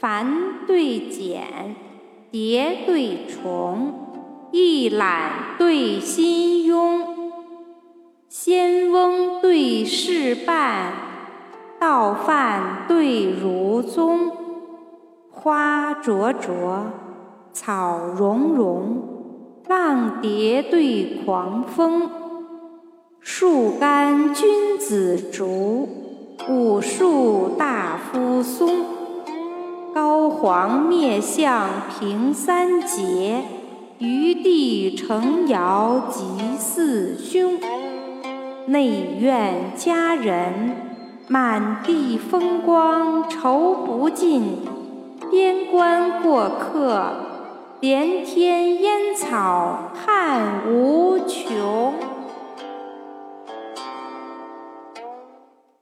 繁对简，叠对重，一览对心庸。仙翁对事半，道饭对儒宗。花灼灼，草茸茸，浪蝶对狂风。树干君子竹，武树大夫松。高皇灭相平三杰，余帝成尧及四兄。内院佳人，满地风光愁不尽；边关过客，连天烟草看无。